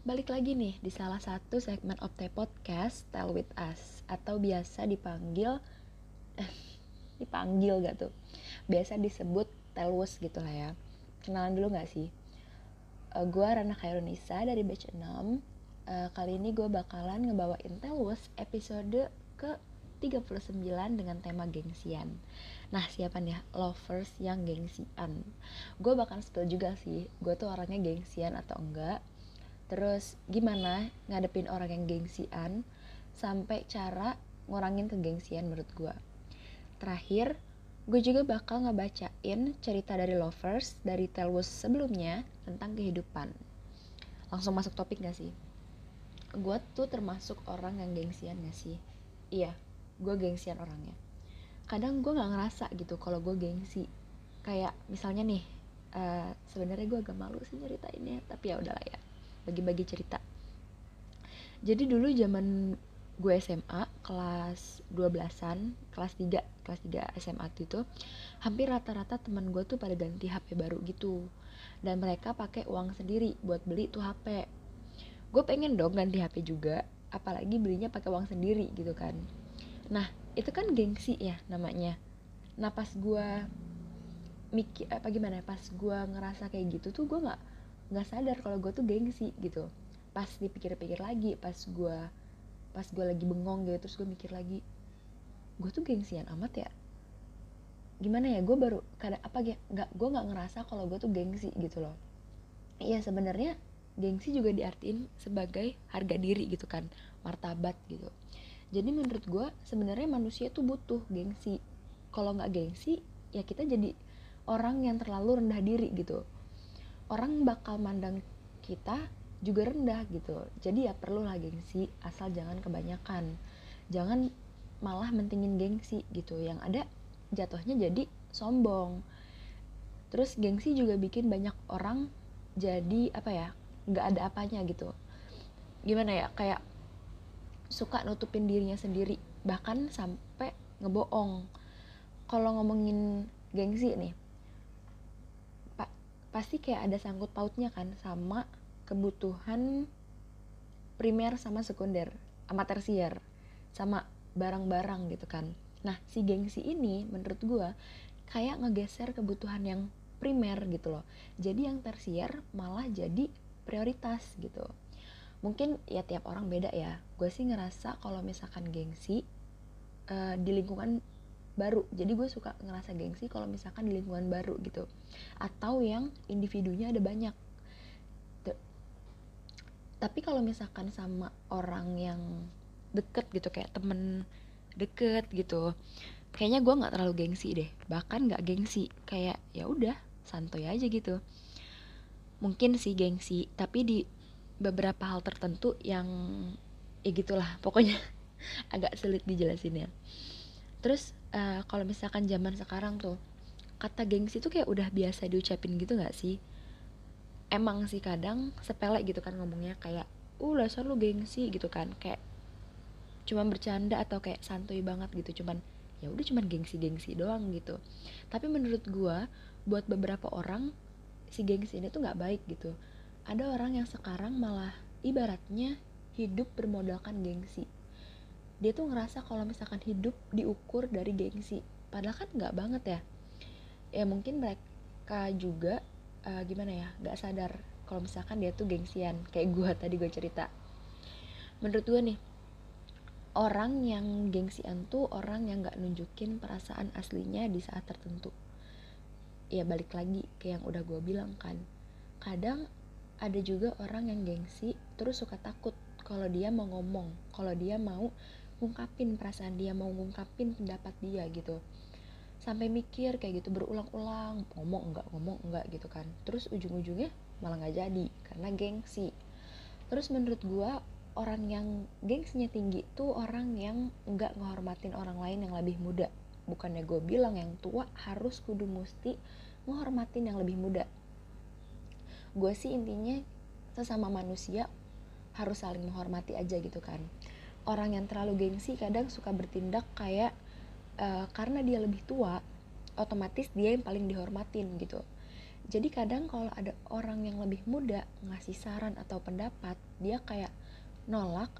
balik lagi nih di salah satu segmen Opte Podcast Tell With Us atau biasa dipanggil eh, dipanggil gak tuh? Biasa disebut Telwus gitu lah ya. Kenalan dulu gak sih? Uh, eh, gue Rana Khairunisa dari batch 6 uh, eh, kali ini gue bakalan ngebawain Telwus episode ke 39 dengan tema gengsian. Nah siapa nih lovers yang gengsian. Gue bakal spill juga sih Gue tuh orangnya gengsian atau enggak terus gimana ngadepin orang yang gengsian sampai cara ngurangin kegengsian menurut gue terakhir gue juga bakal ngebacain cerita dari lovers dari Telwus sebelumnya tentang kehidupan. Langsung masuk topik gak sih? Gue tuh termasuk orang yang gengsian gak sih? Iya gue gengsian orangnya. Kadang gue nggak ngerasa gitu kalau gue gengsi. Kayak misalnya nih uh, sebenarnya gue agak malu sih nyeritainnya tapi ya udahlah ya bagi-bagi cerita. Jadi dulu zaman gue SMA kelas 12-an kelas 3 kelas 3 SMA itu hampir rata-rata teman gue tuh pada ganti HP baru gitu. Dan mereka pakai uang sendiri buat beli tuh HP gue pengen dong ganti HP juga apalagi belinya pakai uang sendiri gitu kan. Nah itu kan gengsi ya namanya. Nah pas gue mikir apa gimana ya pas gue ngerasa kayak gitu tuh gue nggak nggak sadar kalau gue tuh gengsi gitu. Pas dipikir-pikir lagi pas gue pas gue lagi bengong gitu terus gue mikir lagi gue tuh gengsian amat ya? Gimana ya gue baru kadang apa ya nggak gue nggak ngerasa kalau gue tuh gengsi gitu loh. Iya sebenarnya gengsi juga diartiin sebagai harga diri gitu kan martabat gitu. Jadi menurut gue sebenarnya manusia tuh butuh gengsi. Kalau nggak gengsi ya kita jadi orang yang terlalu rendah diri gitu orang bakal mandang kita juga rendah gitu. Jadi ya perlu lah gengsi asal jangan kebanyakan. Jangan malah mentingin gengsi gitu. Yang ada jatuhnya jadi sombong. Terus gengsi juga bikin banyak orang jadi apa ya nggak ada apanya gitu. Gimana ya kayak suka nutupin dirinya sendiri bahkan sampai ngebohong. Kalau ngomongin gengsi nih pasti kayak ada sangkut pautnya kan sama kebutuhan primer sama sekunder sama tersier sama barang-barang gitu kan. Nah si gengsi ini menurut gue kayak ngegeser kebutuhan yang primer gitu loh. Jadi yang tersier malah jadi prioritas gitu. Mungkin ya tiap orang beda ya. Gue sih ngerasa kalau misalkan gengsi uh, di lingkungan baru. Jadi gue suka ngerasa gengsi kalau misalkan di lingkungan baru gitu. Atau yang individunya ada banyak. Tuh. tapi kalau misalkan sama orang yang deket gitu kayak temen deket gitu kayaknya gue nggak terlalu gengsi deh. Bahkan nggak gengsi. Kayak ya udah santuy aja gitu. Mungkin sih gengsi tapi di beberapa hal tertentu yang ya gitulah. Pokoknya agak sulit dijelasin ya terus uh, kalau misalkan zaman sekarang tuh kata gengsi tuh kayak udah biasa diucapin gitu gak sih? Emang sih kadang sepele gitu kan ngomongnya kayak uh dasar lu gengsi gitu kan kayak cuman bercanda atau kayak santuy banget gitu cuman ya udah cuman gengsi-gengsi doang gitu. Tapi menurut gua buat beberapa orang si gengsi ini tuh nggak baik gitu. Ada orang yang sekarang malah ibaratnya hidup bermodalkan gengsi dia tuh ngerasa kalau misalkan hidup diukur dari gengsi. Padahal kan nggak banget ya. Ya mungkin mereka juga uh, gimana ya nggak sadar kalau misalkan dia tuh gengsian. Kayak gue tadi gue cerita. Menurut gue nih orang yang gengsian tuh orang yang nggak nunjukin perasaan aslinya di saat tertentu. Ya balik lagi ke yang udah gue bilang kan. Kadang ada juga orang yang gengsi terus suka takut kalau dia mau ngomong kalau dia mau ngungkapin perasaan dia mau ngungkapin pendapat dia gitu. Sampai mikir kayak gitu berulang-ulang ngomong enggak ngomong enggak gitu kan. Terus ujung-ujungnya malah nggak jadi karena gengsi. Terus menurut gue orang yang gengsinya tinggi tuh orang yang nggak ngehormatin orang lain yang lebih muda. Bukannya gue bilang yang tua harus kudu musti menghormatin yang lebih muda. Gue sih intinya sesama manusia harus saling menghormati aja gitu kan orang yang terlalu gengsi kadang suka bertindak kayak uh, karena dia lebih tua otomatis dia yang paling dihormatin gitu. Jadi kadang kalau ada orang yang lebih muda ngasih saran atau pendapat dia kayak nolak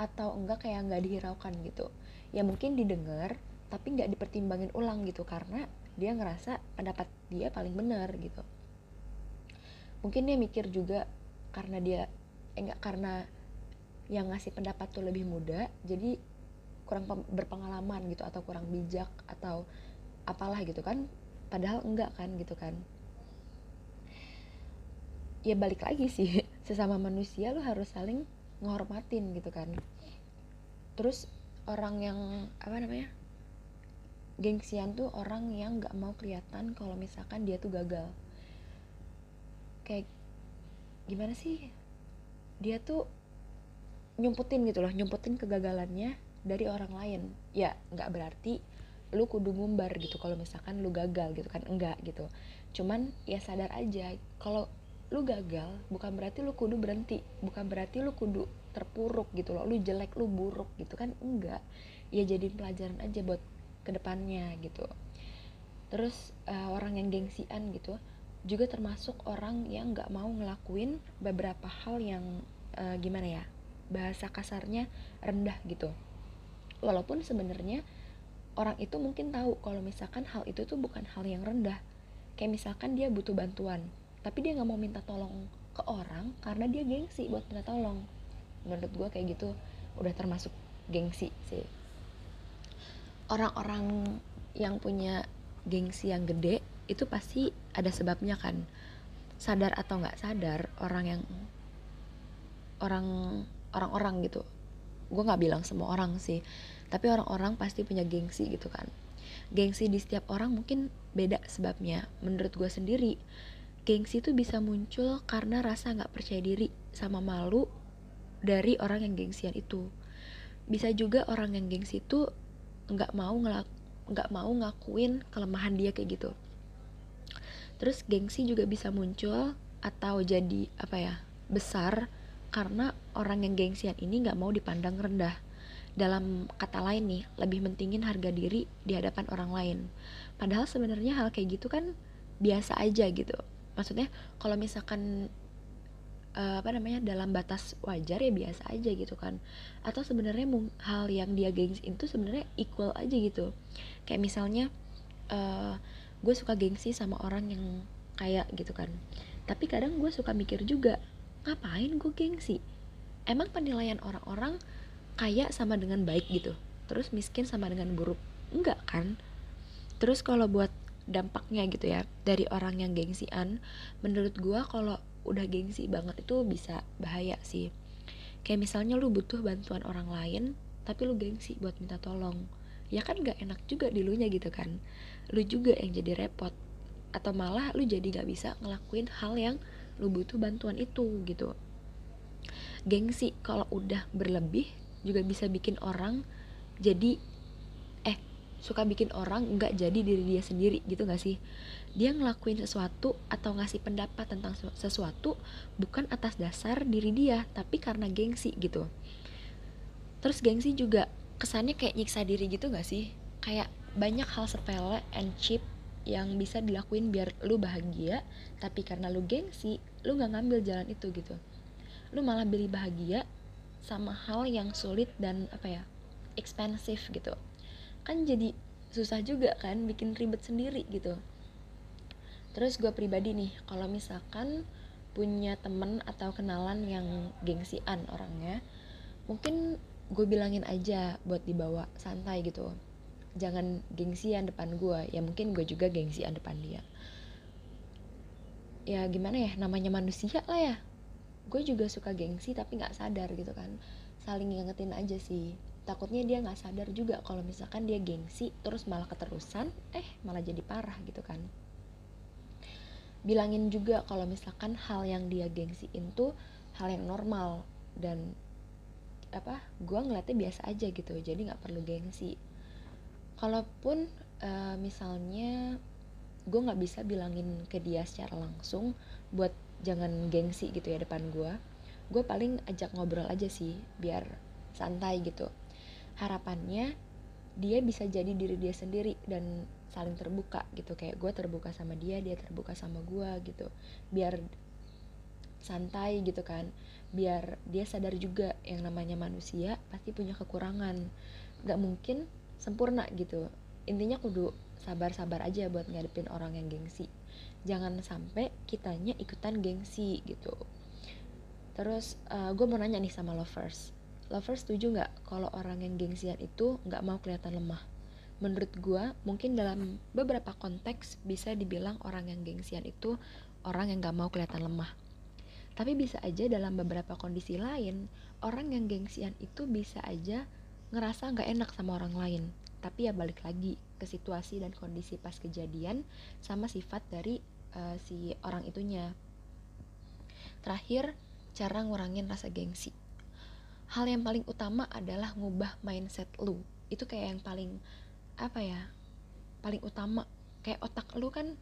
atau enggak kayak nggak dihiraukan gitu. Ya mungkin didengar tapi nggak dipertimbangin ulang gitu karena dia ngerasa pendapat dia paling benar gitu. Mungkin dia mikir juga karena dia eh, enggak karena yang ngasih pendapat tuh lebih muda jadi kurang berpengalaman gitu atau kurang bijak atau apalah gitu kan padahal enggak kan gitu kan. Ya balik lagi sih sesama manusia lo harus saling ngehormatin gitu kan. Terus orang yang apa namanya gengsian tuh orang yang nggak mau kelihatan kalau misalkan dia tuh gagal. Kayak gimana sih? Dia tuh nyumputin gitu loh nyumputin kegagalannya dari orang lain. Ya nggak berarti lu kudu ngumbar gitu kalau misalkan lu gagal gitu kan enggak gitu. Cuman ya sadar aja kalau lu gagal bukan berarti lu kudu berhenti bukan berarti lu kudu terpuruk gitu loh lu jelek lu buruk gitu kan enggak. Ya jadi pelajaran aja buat ke depannya gitu. Terus uh, orang yang gengsian gitu juga termasuk orang yang nggak mau ngelakuin beberapa hal yang uh, gimana ya bahasa kasarnya rendah gitu. Walaupun sebenarnya orang itu mungkin tahu kalau misalkan hal itu tuh bukan hal yang rendah. Kayak misalkan dia butuh bantuan tapi dia nggak mau minta tolong ke orang karena dia gengsi buat minta tolong. Menurut gue kayak gitu udah termasuk gengsi sih. Orang-orang yang punya gengsi yang gede itu pasti ada sebabnya kan. Sadar atau nggak sadar orang yang orang orang-orang gitu. Gue nggak bilang semua orang sih tapi orang-orang pasti punya gengsi gitu kan. Gengsi di setiap orang mungkin beda sebabnya. Menurut gue sendiri gengsi itu bisa muncul karena rasa nggak percaya diri sama malu dari orang yang gengsian itu. Bisa juga orang yang gengsi itu nggak mau ngelak nggak mau ngakuin kelemahan dia kayak gitu. Terus gengsi juga bisa muncul atau jadi apa ya besar karena orang yang gengsian ini nggak mau dipandang rendah. Dalam kata lain nih lebih mentingin harga diri di hadapan orang lain. Padahal sebenarnya hal kayak gitu kan biasa aja gitu. Maksudnya kalau misalkan uh, apa namanya dalam batas wajar ya biasa aja gitu kan. Atau sebenarnya hal yang dia gengsi itu sebenarnya equal aja gitu. Kayak misalnya uh, gue suka gengsi sama orang yang kaya gitu kan. Tapi kadang gue suka mikir juga ngapain gue gengsi? Emang penilaian orang-orang kaya sama dengan baik gitu? Terus miskin sama dengan buruk? Enggak kan? Terus kalau buat dampaknya gitu ya dari orang yang gengsian menurut gue kalau udah gengsi banget itu bisa bahaya sih. Kayak misalnya lu butuh bantuan orang lain tapi lu gengsi buat minta tolong. Ya kan gak enak juga di lunya gitu kan? Lu juga yang jadi repot. Atau malah lu jadi gak bisa ngelakuin hal yang lu butuh bantuan itu gitu. Gengsi kalau udah berlebih juga bisa bikin orang jadi eh suka bikin orang nggak jadi diri dia sendiri gitu gak sih? Dia ngelakuin sesuatu atau ngasih pendapat tentang sesuatu bukan atas dasar diri dia tapi karena gengsi gitu. Terus gengsi juga kesannya kayak nyiksa diri gitu gak sih? Kayak banyak hal sepele and cheap yang bisa dilakuin biar lu bahagia tapi karena lu gengsi lu gak ngambil jalan itu gitu. Lu malah beli bahagia sama hal yang sulit dan apa ya expensive gitu. Kan jadi susah juga kan bikin ribet sendiri gitu. Terus gue pribadi nih kalau misalkan punya temen atau kenalan yang gengsian orangnya mungkin gue bilangin aja buat dibawa santai gitu jangan gengsian depan gue ya mungkin gue juga gengsian depan dia. Ya gimana ya namanya manusia lah ya. Gue juga suka gengsi tapi nggak sadar gitu kan. Saling ngingetin aja sih. Takutnya dia nggak sadar juga kalau misalkan dia gengsi terus malah keterusan eh malah jadi parah gitu kan. Bilangin juga kalau misalkan hal yang dia gengsiin tuh hal yang normal dan apa gue ngeliatnya biasa aja gitu. Jadi nggak perlu gengsi kalaupun uh, misalnya gue nggak bisa bilangin ke dia secara langsung buat jangan gengsi gitu ya depan gue gue paling ajak ngobrol aja sih biar santai gitu. Harapannya dia bisa jadi diri dia sendiri dan saling terbuka gitu kayak gue terbuka sama dia dia terbuka sama gue gitu. Biar santai gitu kan biar dia sadar juga yang namanya manusia pasti punya kekurangan. Gak mungkin sempurna gitu. Intinya kudu sabar-sabar aja buat ngadepin orang yang gengsi. Jangan sampai kitanya ikutan gengsi gitu. Terus uh, gue mau nanya nih sama lovers. Lovers setuju nggak kalau orang yang gengsian itu nggak mau kelihatan lemah? Menurut gue mungkin dalam beberapa konteks bisa dibilang orang yang gengsian itu orang yang nggak mau kelihatan lemah. Tapi bisa aja dalam beberapa kondisi lain orang yang gengsian itu bisa aja ngerasa nggak enak sama orang lain. Tapi ya balik lagi ke situasi dan kondisi pas kejadian sama sifat dari uh, si orang itunya. Terakhir cara ngurangin rasa gengsi. Hal yang paling utama adalah ngubah mindset lu. Itu kayak yang paling apa ya paling utama. Kayak otak lu kan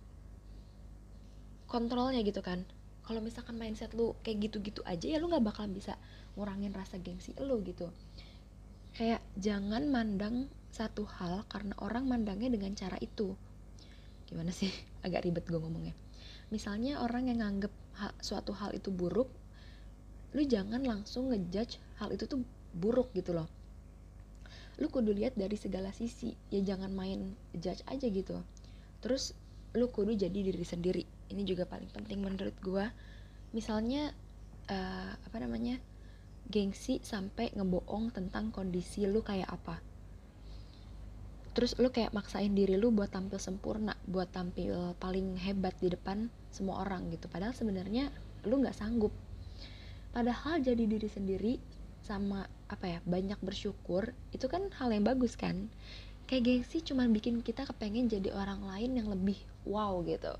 kontrolnya gitu kan. Kalau misalkan mindset lu kayak gitu-gitu aja ya lu nggak bakalan bisa ngurangin rasa gengsi lu gitu kayak jangan mandang satu hal karena orang mandangnya dengan cara itu. Gimana sih? Agak ribet gue ngomongnya. Misalnya orang yang nganggep ha, suatu hal itu buruk lu jangan langsung ngejudge hal itu tuh buruk gitu loh. Lu kudu lihat dari segala sisi. Ya jangan main judge aja gitu. Terus lu kudu jadi diri sendiri. Ini juga paling penting menurut gua. Misalnya uh, apa namanya gengsi sampai ngebohong tentang kondisi lu kayak apa. Terus lu kayak maksain diri lu buat tampil sempurna buat tampil paling hebat di depan semua orang gitu. Padahal sebenarnya lu nggak sanggup. Padahal jadi diri sendiri sama apa ya banyak bersyukur itu kan hal yang bagus kan? Kayak gengsi cuma bikin kita kepengen jadi orang lain yang lebih wow gitu.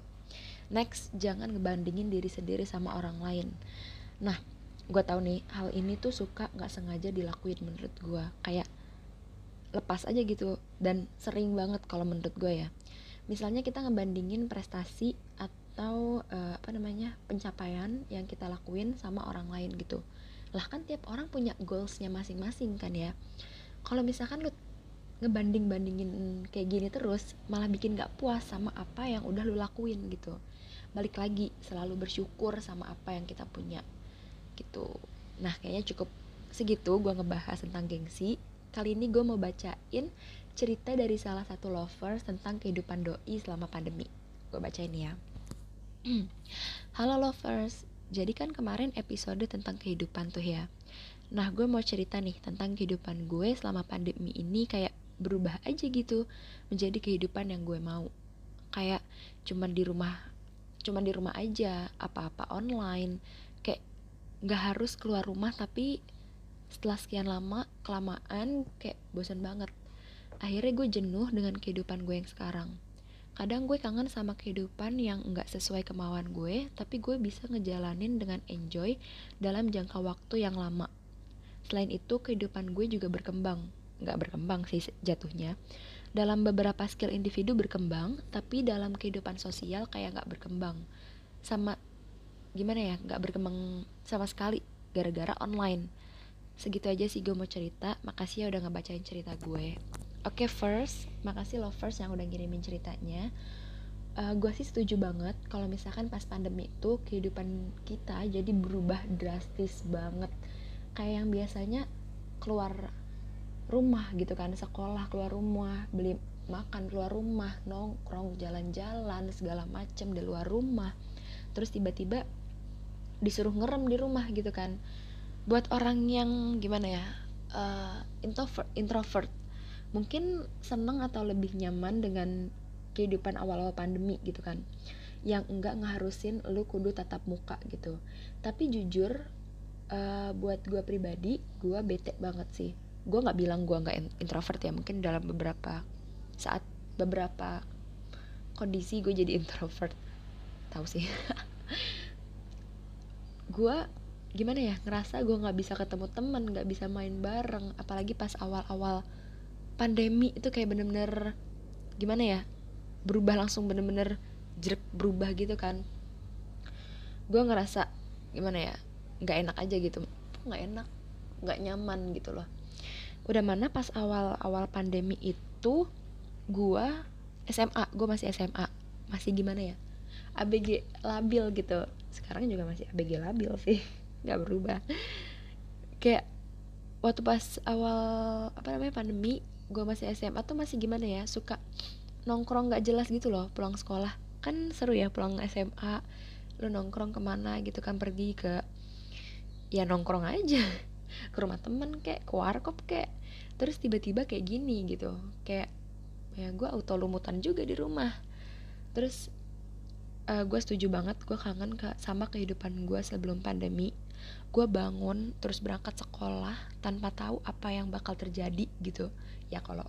Next jangan ngebandingin diri sendiri sama orang lain. Nah gue tau nih hal ini tuh suka nggak sengaja dilakuin menurut gue kayak lepas aja gitu dan sering banget kalau menurut gue ya. Misalnya kita ngebandingin prestasi atau uh, apa namanya pencapaian yang kita lakuin sama orang lain gitu. Lah kan tiap orang punya goalsnya masing-masing kan ya. Kalau misalkan lu ngebanding bandingin kayak gini terus malah bikin gak puas sama apa yang udah lu lakuin gitu. Balik lagi selalu bersyukur sama apa yang kita punya gitu. Nah kayaknya cukup segitu gue ngebahas tentang gengsi. Kali ini gue mau bacain cerita dari salah satu lovers tentang kehidupan doi selama pandemi. Gue bacain ya. Halo lovers, jadi kan kemarin episode tentang kehidupan tuh ya. Nah gue mau cerita nih tentang kehidupan gue selama pandemi ini kayak berubah aja gitu Menjadi kehidupan yang gue mau. Kayak cuman di rumah cuman di rumah aja, apa-apa online. Kayak gak harus keluar rumah tapi setelah sekian lama, kelamaan kayak bosan banget. Akhirnya gue jenuh dengan kehidupan gue yang sekarang. Kadang gue kangen sama kehidupan yang nggak sesuai kemauan gue tapi gue bisa ngejalanin dengan enjoy dalam jangka waktu yang lama. Selain itu kehidupan gue juga berkembang. Nggak berkembang sih jatuhnya. Dalam beberapa skill individu berkembang tapi dalam kehidupan sosial kayak nggak berkembang. Sama gimana ya nggak berkembang sama sekali gara-gara online segitu aja sih gue mau cerita makasih ya udah ngebacain cerita gue Oke okay, first, makasih lovers yang udah ngirimin ceritanya. Uh, eh, gue sih setuju banget kalau misalkan pas pandemi itu kehidupan kita jadi berubah drastis banget. Kayak yang biasanya keluar rumah gitu kan, sekolah keluar rumah, beli makan keluar rumah, nongkrong, jalan-jalan segala macem di luar rumah. Terus tiba-tiba disuruh ngerem di rumah gitu kan. Buat orang yang gimana ya, uh, introvert, introvert mungkin seneng atau lebih nyaman dengan kehidupan awal-awal pandemi gitu kan. Yang enggak ngeharusin lu kudu tatap muka gitu. Tapi jujur uh, buat gue pribadi gue bete banget sih. Gue nggak bilang gue nggak introvert ya mungkin dalam beberapa saat beberapa kondisi gue jadi introvert. Tahu sih gue gimana ya ngerasa gue nggak bisa ketemu temen nggak bisa main bareng apalagi pas awal-awal pandemi itu kayak bener-bener gimana ya berubah langsung bener-bener jerk berubah gitu kan. Gue ngerasa gimana ya nggak enak aja gitu nggak enak nggak nyaman gitu loh. Udah mana pas awal awal pandemi itu gue SMA gue masih SMA masih gimana ya ABG labil gitu sekarang juga masih ABG labil sih. Nggak berubah. Kayak waktu pas awal apa namanya pandemi gue masih SMA tuh masih gimana ya suka nongkrong nggak jelas gitu loh pulang sekolah. Kan seru ya pulang SMA lu nongkrong ke mana gitu kan pergi ke ya nongkrong aja. Ke rumah temen kayak ke warkop kayak terus tiba-tiba kayak gini gitu. Kayak ya gue auto lumutan juga di rumah. Terus uh, eh, gue setuju banget gue kangen ke sama kehidupan gue sebelum pandemi. Gue bangun terus berangkat sekolah tanpa tahu apa yang bakal terjadi gitu. Ya kalau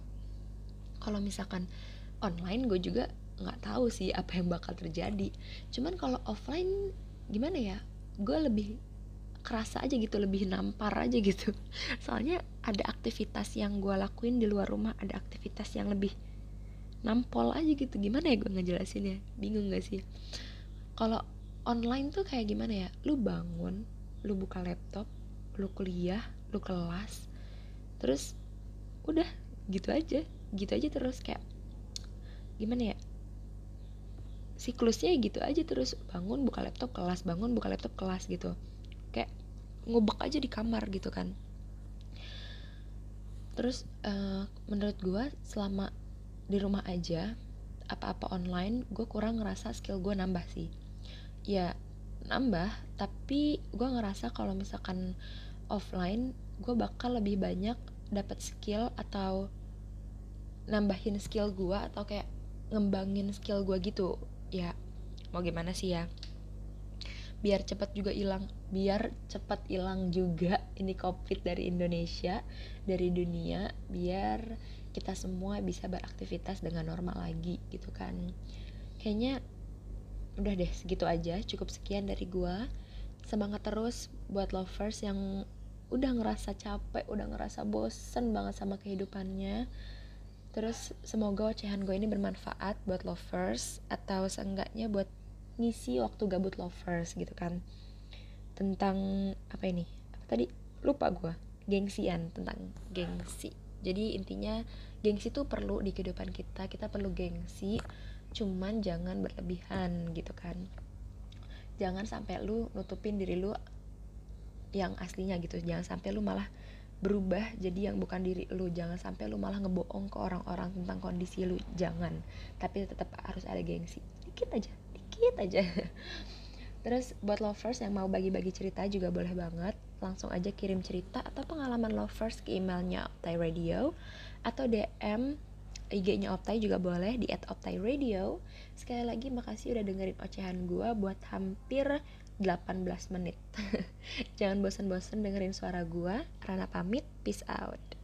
kalau misalkan online gue juga nggak tahu sih apa yang bakal terjadi. Cuman kalau offline gimana ya? Gue lebih kerasa aja gitu lebih nampar aja gitu. Soalnya ada aktivitas yang gue lakuin di luar rumah ada aktivitas yang lebih nampol aja gitu. Gimana ya gue ngejelasinnya? Bingung gak sih? Kalau online tuh kayak gimana ya? Lu bangun lu buka laptop lu kuliah lu kelas terus udah gitu aja. Gitu aja terus kayak gimana ya? Siklusnya gitu aja terus. Bangun buka laptop kelas. Bangun buka laptop kelas gitu. Kayak ngubek aja di kamar gitu kan. Terus uh, menurut gue selama di rumah aja apa-apa online gue kurang ngerasa skill gue nambah sih. Ya nambah tapi gue ngerasa kalau misalkan offline gue bakal lebih banyak dapat skill atau nambahin skill gue atau kayak ngembangin skill gue gitu. Ya mau gimana sih ya? Biar cepat juga hilang biar cepat hilang juga ini covid dari Indonesia dari dunia biar kita semua bisa beraktivitas dengan normal lagi gitu kan. Kayaknya udah deh segitu aja. Cukup sekian dari gua. Semangat terus buat lovers yang udah ngerasa capek udah ngerasa bosen banget sama kehidupannya. Terus semoga ocehan gue ini bermanfaat buat lovers atau seenggaknya buat ngisi waktu gabut lovers gitu kan. Tentang apa ini? Apa tadi? Lupa gue gengsian tentang gengsi jadi intinya gengsi tuh perlu di kehidupan kita kita perlu gengsi cuman jangan berlebihan gitu kan. Jangan sampai lu nutupin diri lu yang aslinya gitu. Jangan sampai lu malah berubah jadi yang bukan diri lu. Jangan sampai lu malah ngebohong ke orang-orang tentang kondisi lu. Jangan. Tapi tetap harus ada gengsi. Dikit aja. Dikit aja. Terus buat lovers yang mau bagi-bagi cerita juga boleh banget langsung aja kirim cerita atau pengalaman lovers ke emailnya Optai Radio atau DM IG-nya Optai juga boleh di @optai_radio. Sekali lagi makasih udah dengerin ocehan gue buat hampir 18 menit. Jangan bosan-bosan dengerin suara gue. Rana pamit, peace out.